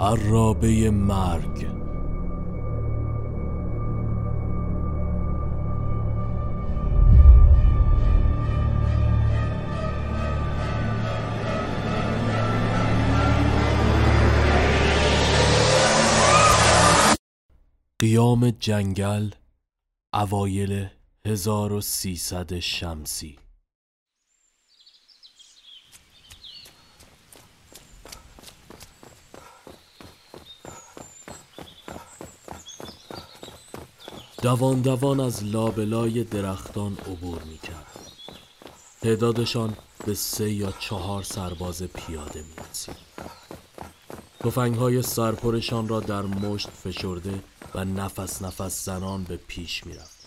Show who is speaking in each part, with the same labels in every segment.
Speaker 1: عرابه مرگ. قیام جنگل اوایل 1300 شمسی. دوان دوان از لابلای درختان عبور می کرد تعدادشان به سه یا چهار سرباز پیاده می رسید تفنگ های سرپرشان را در مشت فشرده و نفس نفس زنان به پیش می رفت.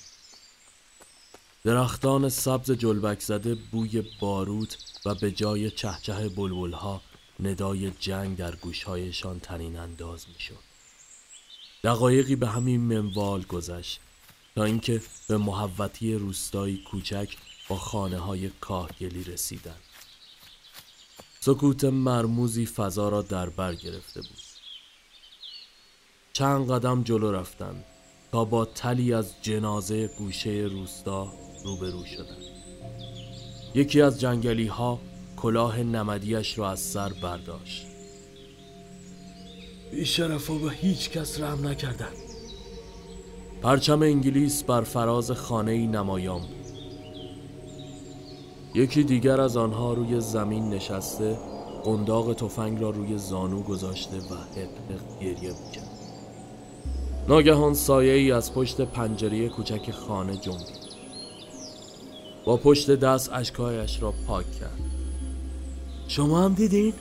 Speaker 1: درختان سبز جلبک زده بوی باروت و به جای چهچه بلبلها ندای جنگ در گوشهایشان تنین انداز می شد. دقایقی به همین منوال گذشت تا اینکه به محوطی روستایی کوچک با خانه های کاهگلی رسیدند. سکوت مرموزی فضا را در بر گرفته بود. چند قدم جلو رفتند تا با تلی از جنازه گوشه روستا روبرو شدند. یکی از جنگلی ها کلاه نمدیش را از سر برداشت. بیشرف و به هیچ کس رحم نکردن پرچم انگلیس بر فراز خانه نمایان بود. یکی دیگر از آنها روی زمین نشسته قنداق تفنگ را روی زانو گذاشته و حق گریه می‌کرد. ناگهان سایه ای از پشت پنجره کوچک خانه جنبید. با پشت دست اشکایش را پاک کرد. شما هم دیدین؟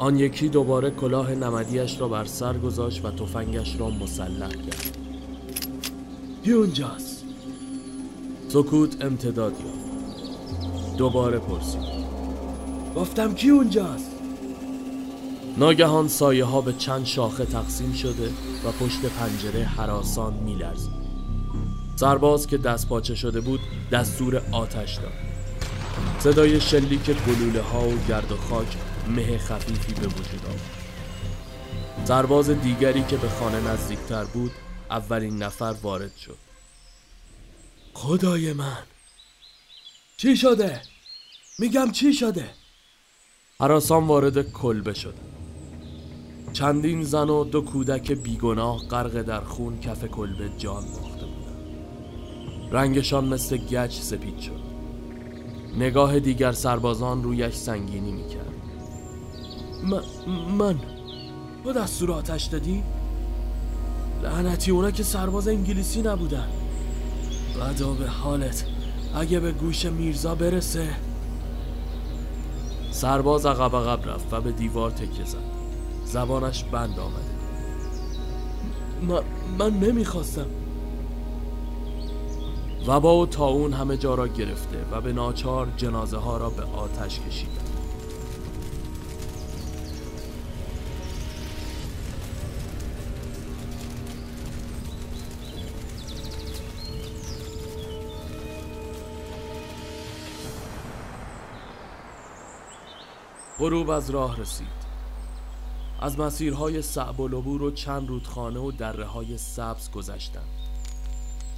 Speaker 1: آن یکی دوباره کلاه نمدیش را بر سر گذاشت و تفنگش را مسلح کرد. اونجاست. سکوت امتداد یافت. دوباره پرسید. گفتم کی اونجاست؟ ناگهان سایه ها به چند شاخه تقسیم شده و پشت پنجره حراسان میلرزید. سرباز که دست پاچه شده بود دستور آتش داد. صدای شلیک گلوله ها و گرد و خاک مه خفیفی به وجود آورد سرباز دیگری که به خانه نزدیکتر بود اولین نفر وارد شد. خدای من! چی شده؟ میگم چی شده؟ حراسان وارد کلبه شد. چندین زن و دو کودک بیگناه غرق در خون کف کلبه جان باخته بودند. رنگشان مثل گچ سپید شد. نگاه دیگر سربازان رویش سنگینی می‌کرد. من. تو دستور آتش دادی؟ لعنتی اونا که سرباز انگلیسی نبودن. بدا به حالت. اگه به گوش میرزا برسه. سرباز عقب عقب رفت و به دیوار تکه زد. زبانش بند آمده. من, من نمی‌خواستم. وبا و تاون همه جا را گرفته و به ناچار جنازه ها را به آتش کشیدند غروب از راه رسید. از مسیرهای صعب و لبور و چند رودخانه و دره های سبز گذشتند.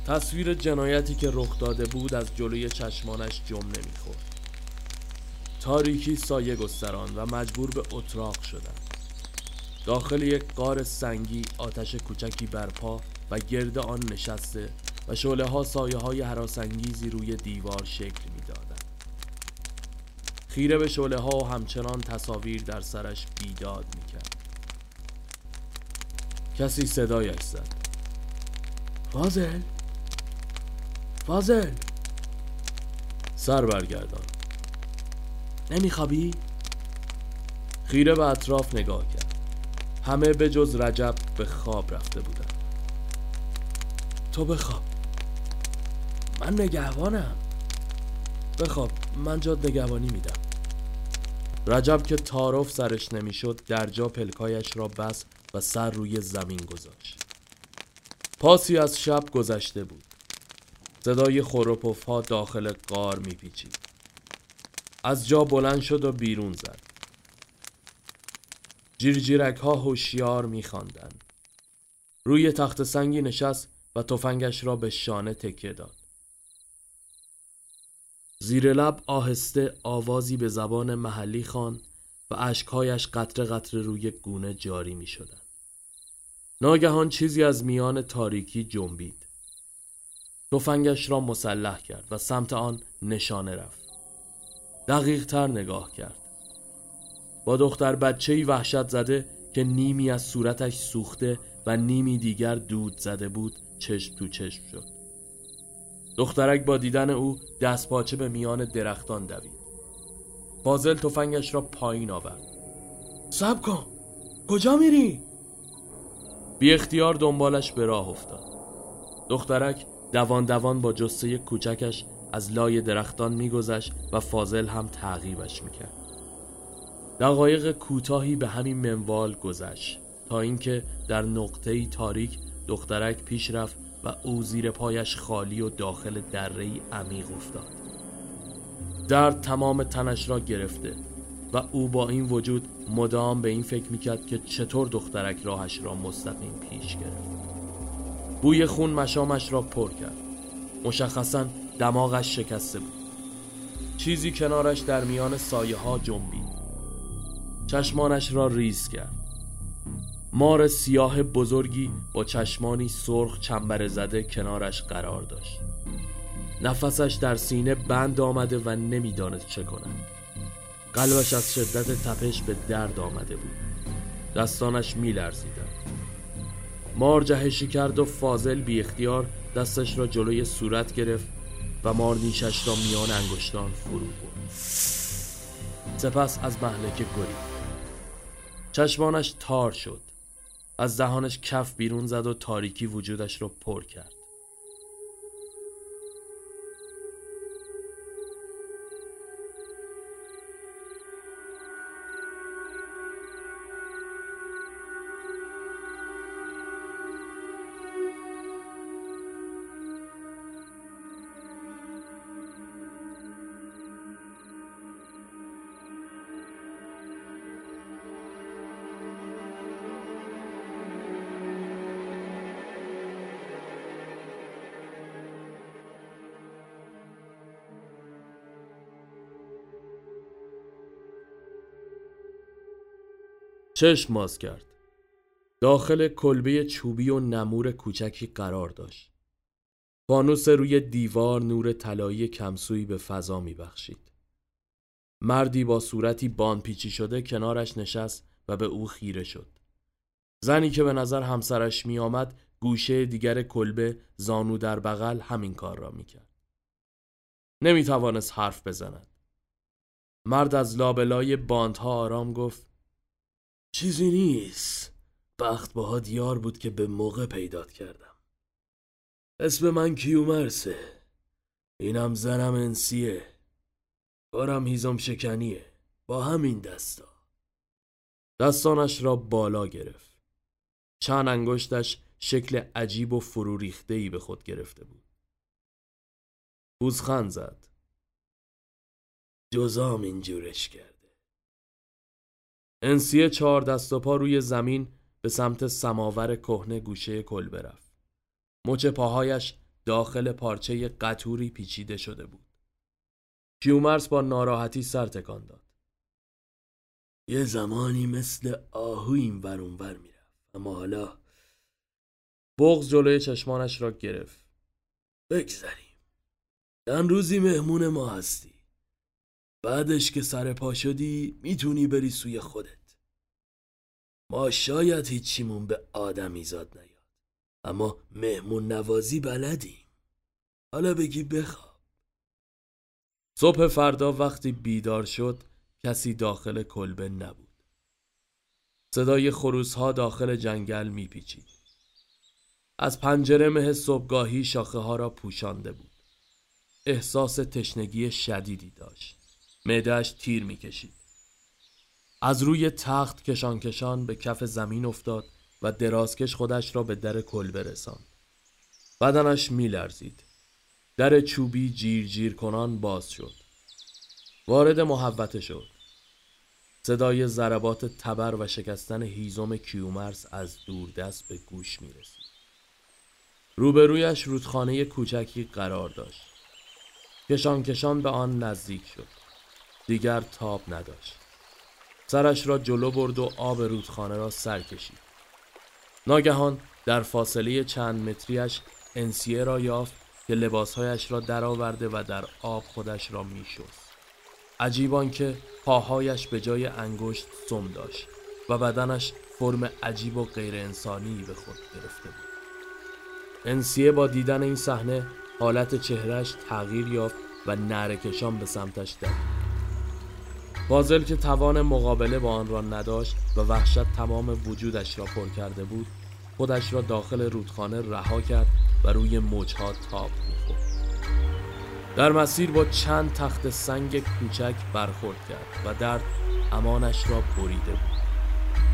Speaker 1: تصویر جنایتی که رخ داده بود از جلوی چشمانش جم نمی‌خورد. تاریکی سایه گستران و مجبور به اتراق شدند. داخل یک قار سنگی آتش کوچکی برپا و گرد آن نشسته و شعله ها سایه های حراسنگیزی روی دیوار شکل می‌داد. خیره به شعله ها و همچنان تصاویر در سرش بیداد می‌کرد. کسی صدایش زد. فازل فازل سر برگردان. نمیخوابی؟ خیره به اطراف نگاه کرد. همه به جز رجب به خواب رفته بودن. تو بخواب. من نگهبانم. بخواب. من جاد نگهبانی میدم. رجب که تعارف سرش نمی‌شد در جا پلکایش را بس و سر روی زمین گذاشت پاسی از شب گذشته بود صدای خوروپوف ها داخل قار میپیچید از جا بلند شد و بیرون زد جیرجیرک ها هوشیار میخواندند. روی تخت سنگی نشست و تفنگش را به شانه تکیه داد. زیر لب آهسته آوازی به زبان محلی خان و اشکهایش قطره قطره روی گونه جاری می شدن. ناگهان چیزی از میان تاریکی جنبید. تفنگش را مسلح کرد و سمت آن نشانه رفت. دقیق تر نگاه کرد. با دختر بچه وحشت زده که نیمی از صورتش سوخته و نیمی دیگر دود زده بود چشم تو چشم شد. دخترک با دیدن او دست پاچه به میان درختان دوید. فاضل تفنگش را پایین آورد. سب کن کجا میری؟ بی اختیار دنبالش به راه افتاد. دخترک دوان دوان با جسه کوچکش از لای درختان میگذشت و فاضل هم تعقیبش می‌کرد. دقایق کوتاهی به همین منوال گذشت تا اینکه در نقطه‌ای تاریک دخترک پیش رفت و او زیر پایش خالی و داخل دره عمیق افتاد. درد تمام تنش را گرفته و او با این وجود مدام به این فکر می‌کرد که چطور دخترک راهش را مستقیم پیش گرفت. بوی خون مشامش را پر کرد. مشخصا دماغش شکسته بود. چیزی کنارش در میان سایه ها جنبید. چشمانش را ریز کرد. مار سیاه بزرگی با چشمانی سرخ چنبر زده کنارش قرار داشت. نفسش در سینه بند آمده و نمی‌دانست چه کند. قلبش از شدت تپش به درد آمده بود. دستانش میلرزیدند. مار جهشی کرد و فاضل بی اختیار دستش را جلوی صورت گرفت و مار نیشش را میان انگشتان فرو برد. سپس از محلکه گرید چشمانش تار شد. از دهانش کف بیرون زد و تاریکی وجودش را پر کرد. چشم ماز کرد. داخل کلبه چوبی و نمور کوچکی قرار داشت. فانوس روی دیوار نور طلایی کمسویی به فضا میبخشید. مردی با صورتی بانپیچی شده کنارش نشست و به او خیره شد. زنی که به نظر همسرش می آمد گوشه دیگر کلبه زانو در بغل همین کار را می کرد. نمی توانست حرف بزند. مرد از لابلای باندها آرام گفت چیزی نیست. بخت باها دیار بود که به موقع پیدات کردم. اسم من کیومرسه. اینم زنم انسیه. کارم هیزم شکنیه. با همین دستا. دستانش را بالا گرفت. چند انگشتش شکل عجیب و فرو ای به خود گرفته بود. پوزخند زد. جزام اینجورش کرد. انسیه چهار دست و پا روی زمین به سمت سماور کهنه گوشه کل برفت. مچ پاهایش داخل پارچه قطوری پیچیده شده بود. کیومرس با ناراحتی سر تکان داد. یه زمانی مثل آهو این ور می‌رفت اما حالا بغز جلوی چشمانش را گرفت. بگذریم. روزی مهمون ما هستی. بعدش که سر پا شدی می‌تونی بری سوی خودت. ما شاید هیچیمون به آدمی زاد نیاد اما مهمون نوازی بلدیم. حالا بگی بخواب. صبح فردا وقتی بیدار شد کسی داخل کلبه نبود. صدای خروس ها داخل جنگل میپیچید. از پنجره مه صبحگاهی شاخه ها را پوشانده بود. احساس تشنگی شدیدی داشت. معدهش تیر می‌کشید از روی تخت کشان کشان به کف زمین افتاد و درازکش خودش را به در کل برساند بدنش میلرزید در چوبی جیر جیر کنان باز شد وارد محوته شد صدای ضربات تبر و شکستن هیزم کیومرس از دست به گوش می رسید. روبرویش رودخانه کوچکی قرار داشت. کشان کشان به آن نزدیک شد. دیگر تاب نداشت. سرش را جلو برد و آب رودخانه را سر کشید. ناگهان در فاصله چند متریش انسیه را یافت که لباسهایش را درآورده و در آب خودش را میشست. عجیبان که پاهایش به جای انگشت سم داشت و بدنش فرم عجیب و غیر انسانی به خود گرفته بود. انسیه با دیدن این صحنه حالت چهرش تغییر یافت و نرکشان به سمتش دوید. فاضل که توان مقابله با آن را نداشت و وحشت تمام وجودش را پر کرده بود خودش را داخل رودخانه رها کرد و روی موجها تاب می‌خورد. در مسیر با چند تخت سنگ کوچک برخورد کرد و درد امانش را بریده بود.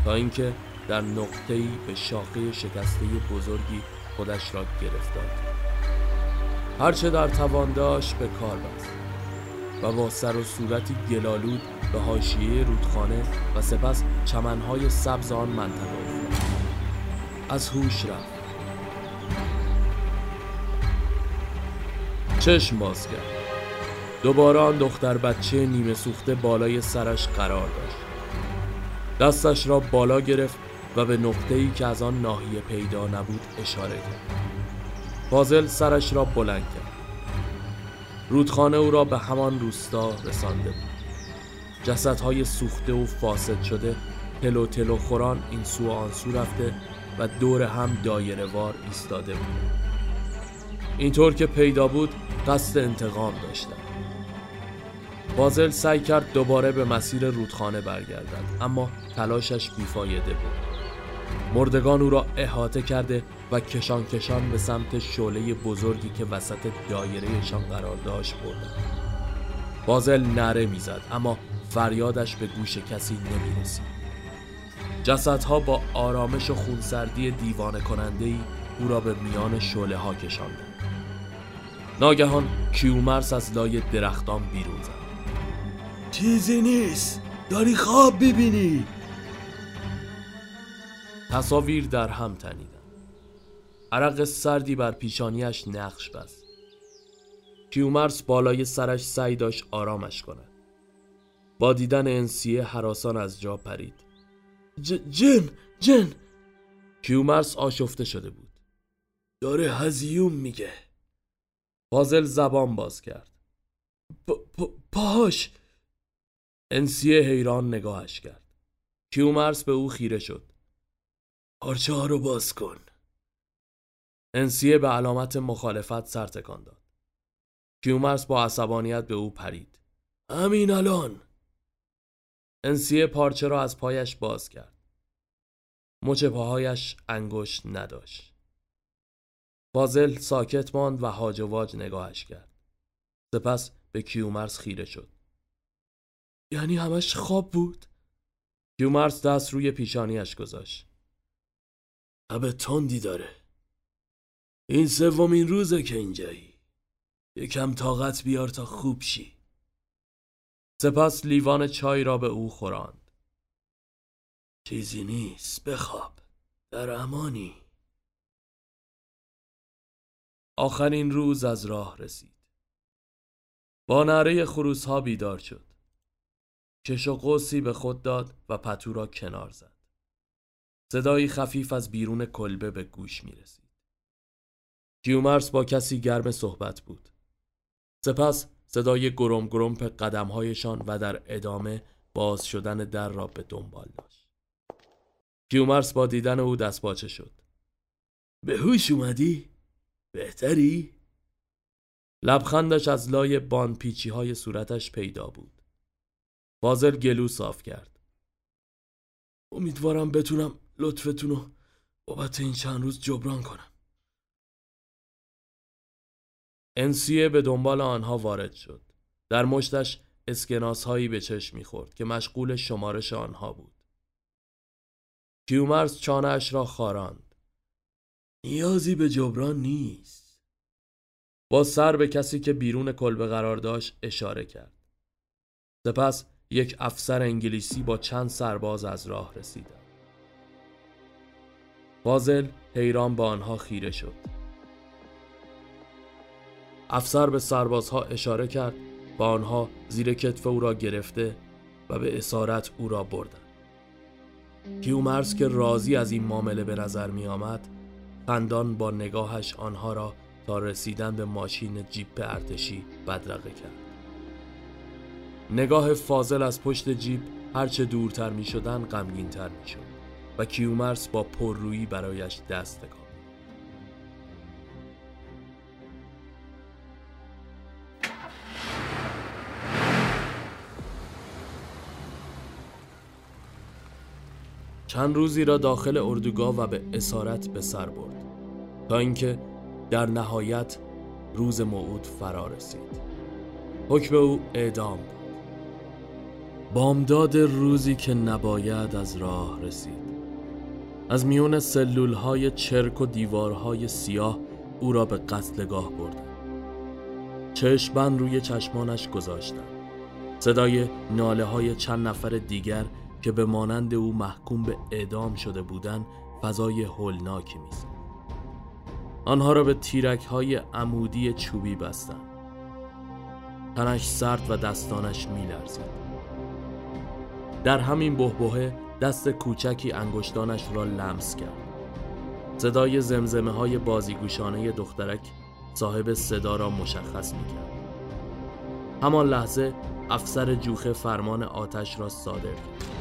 Speaker 1: تا اینکه در نقطه‌ای به شاخه شکسته بزرگی خودش را گرفتار هرچه در توان داشت به کار بست. و با سر و صورتی گلالود به حاشیه رودخانه و سپس چمنهای سبز آن منطقه از هوش رفت. چشم باز کرد. دوباره آن دختر بچه نیمه سوخته بالای سرش قرار داشت. دستش را بالا گرفت و به نقطه ای که از آن ناحیه پیدا نبود اشاره کرد. فاضل سرش را بلند کرد. رودخانه او را به همان روستا رسانده بود. جسدهای سوخته و فاسد شده تلو تلو خوران این سو و آن سو رفته و دور هم دایره وار ایستاده بود. اینطور که پیدا بود قصد انتقام داشتن بازل سعی کرد دوباره به مسیر رودخانه برگردد اما تلاشش بیفایده بود. مردگان او را احاطه کرده و کشان کشان به سمت شعله بزرگی که وسط دایرهشان قرار داشت بردند بازل نره می‌زد اما فریادش به گوش کسی نمی رسید جسدها با آرامش و خونسردی دیوانه کننده ای او را به میان شعله ها کشاندند. ناگهان کیومرس از لای درختان بیرون زد.
Speaker 2: چیزی نیست. داری خواب ببینی
Speaker 1: تصاویر در هم تنیدن عرق سردی بر پیشانیش نقش بست. کیومرس بالای سرش سعی داشت آرامش کند. با دیدن انسیه حراسان از جا پرید.
Speaker 2: جن جن!
Speaker 1: کیومرس آشفته شده بود.
Speaker 2: داره هزیوم میگه.
Speaker 1: فازل زبان باز کرد.
Speaker 2: پاش
Speaker 1: انسیه حیران نگاهش کرد. کیومرس به او خیره شد.
Speaker 2: پارچه ها رو باز کن.
Speaker 1: انسیه به علامت مخالفت سر تکان داد. کیومرس با عصبانیت به او پرید.
Speaker 2: همین الان!
Speaker 1: انسیه پارچه را از پایش باز کرد. مچ پاهایش انگشت نداشت. فازل ساکت ماند و هاج واج نگاهش کرد. سپس به کیومرس خیره شد.
Speaker 2: یعنی همش خواب بود؟
Speaker 1: کیومرس دست روی پیشانیش گذاشت.
Speaker 2: تب تندی داره. این سومین روزه که اینجایی. یکم طاقت بیار تا خوب شی.
Speaker 1: سپس لیوان چای را به او خوراند.
Speaker 2: چیزی نیست بخواب. در امانی.
Speaker 1: آخرین روز از راه رسید. با نره خروس ها بیدار شد. کش و قوسی به خود داد و پتو را کنار زد. صدایی خفیف از بیرون کلبه به گوش می رسید. کیومرس با کسی گرم صحبت بود. سپس صدای گرم گرمپ قدمهایشان و در ادامه باز شدن در را به دنبال داشت. کیومرس با دیدن او دست شد.
Speaker 2: به هوش اومدی؟ بهتری؟
Speaker 1: لبخندش از لای بان پیچی های صورتش پیدا بود. فاضل گلو صاف کرد.
Speaker 2: امیدوارم بتونم لطفتون رو بابت این چند روز جبران کنم
Speaker 1: انسیه به دنبال آنها وارد شد. در مشتش اسکناس هایی به چشم می‌خورد که مشغول شمارش آنها بود. کیومرز چانهاش را خاراند.
Speaker 2: نیازی به جبران نیست.
Speaker 1: با سر به کسی که بیرون کلبه قرار داشت اشاره کرد. سپس یک افسر انگلیسی با چند سرباز از راه رسیدند. فاضل حیران به آنها خیره شد. افسر به سربازها اشاره کرد و آنها زیر کتف او را گرفته و به اسارت او را بردند. کیومرس که راضی از این معامله به نظر می آمد خندان با نگاهش آنها را تا رسیدن به ماشین جیپ ارتشی بدرقه کرد نگاه فاضل از پشت جیپ هرچه دورتر می شدن غمگین تر می شد و کیومرس با پررویی برایش دست تکان چند روزی را داخل اردوگاه و به اسارت به سر برد تا اینکه در نهایت روز موعود فرا رسید. حکم او اعدام بود. بامداد روزی که نباید از راه رسید. از میون سلول های چرک و دیوارهای سیاه او را به قتلگاه بردن چشمن روی چشمانش گذاشتن صدای ناله های چند نفر دیگر که به مانند او محکوم به اعدام شده بودند فضای هولناکی میساخت آنها را به تیرک های عمودی چوبی بستند. تنش سرد و دستانش میلرزید. در همین بهبهه دست کوچکی انگشتانش را لمس کرد. صدای زمزمه های بازیگوشانه دخترک صاحب صدا را مشخص می‌کرد. همان لحظه افسر جوخه فرمان آتش را صادر کرد.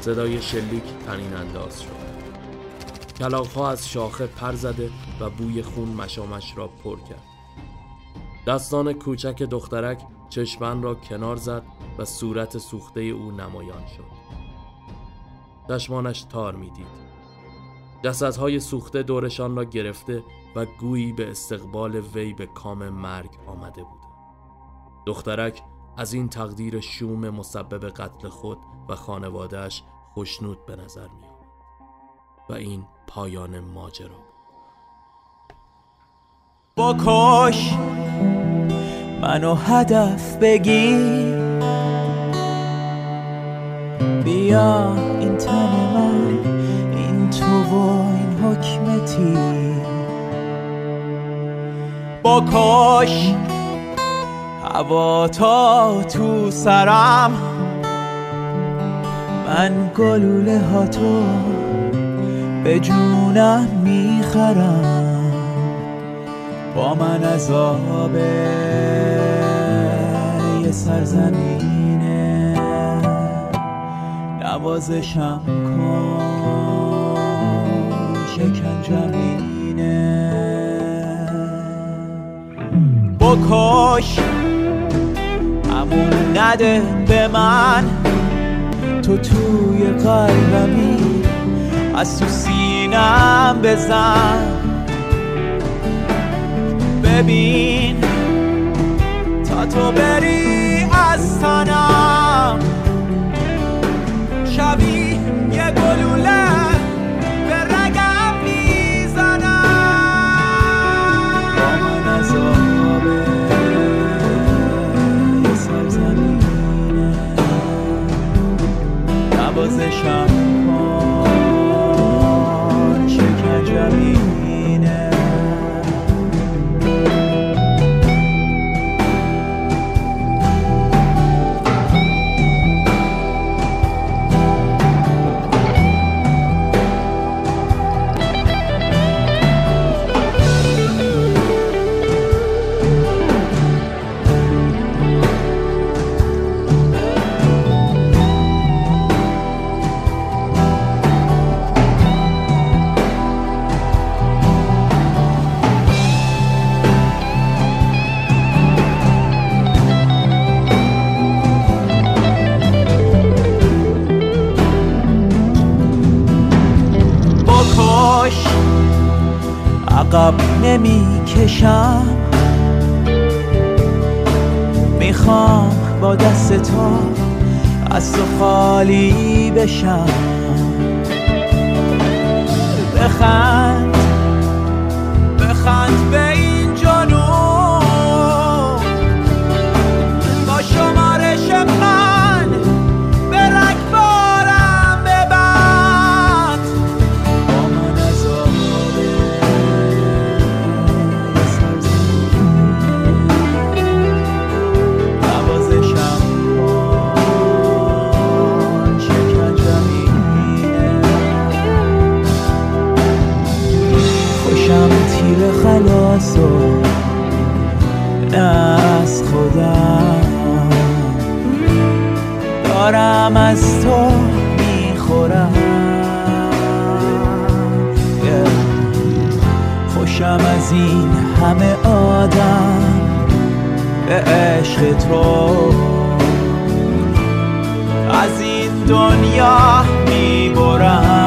Speaker 1: صدای شلیک تنین انداز شد. کلاغها از شاخه پر زده و بوی خون مشامش را پر کرد. دستان کوچک دخترک چشمن را کنار زد و صورت سوخته او نمایان شد. چشمانش تار می‌دید. جسدهای سوخته دورشان را گرفته و گویی به استقبال وی به کام مرگ آمده بود. دخترک از این تقدیر شوم مسبب قتل خود و خانوادهش خوشنود به نظر می آمد و این پایان ماجرا
Speaker 3: بکش منو هدف بگیر. بیا این تن من این تو و این حکمتی. بکش هوا تا تو سرم. من گلوله ها تو به جونم می‌خرم. با من عذاب یه سرزمینه. نوازشم کن شکنجمینه بکش. امون نده به من. تو توی قلبمی از تو سینم بزن. ببین تا تو بری از تنم. شبی یه گلوله. نمی کشم. می‌خوام با دست تو از تو خالی بشم. بخند. همه آدم به عشق تو. از این دنیا می‌برم.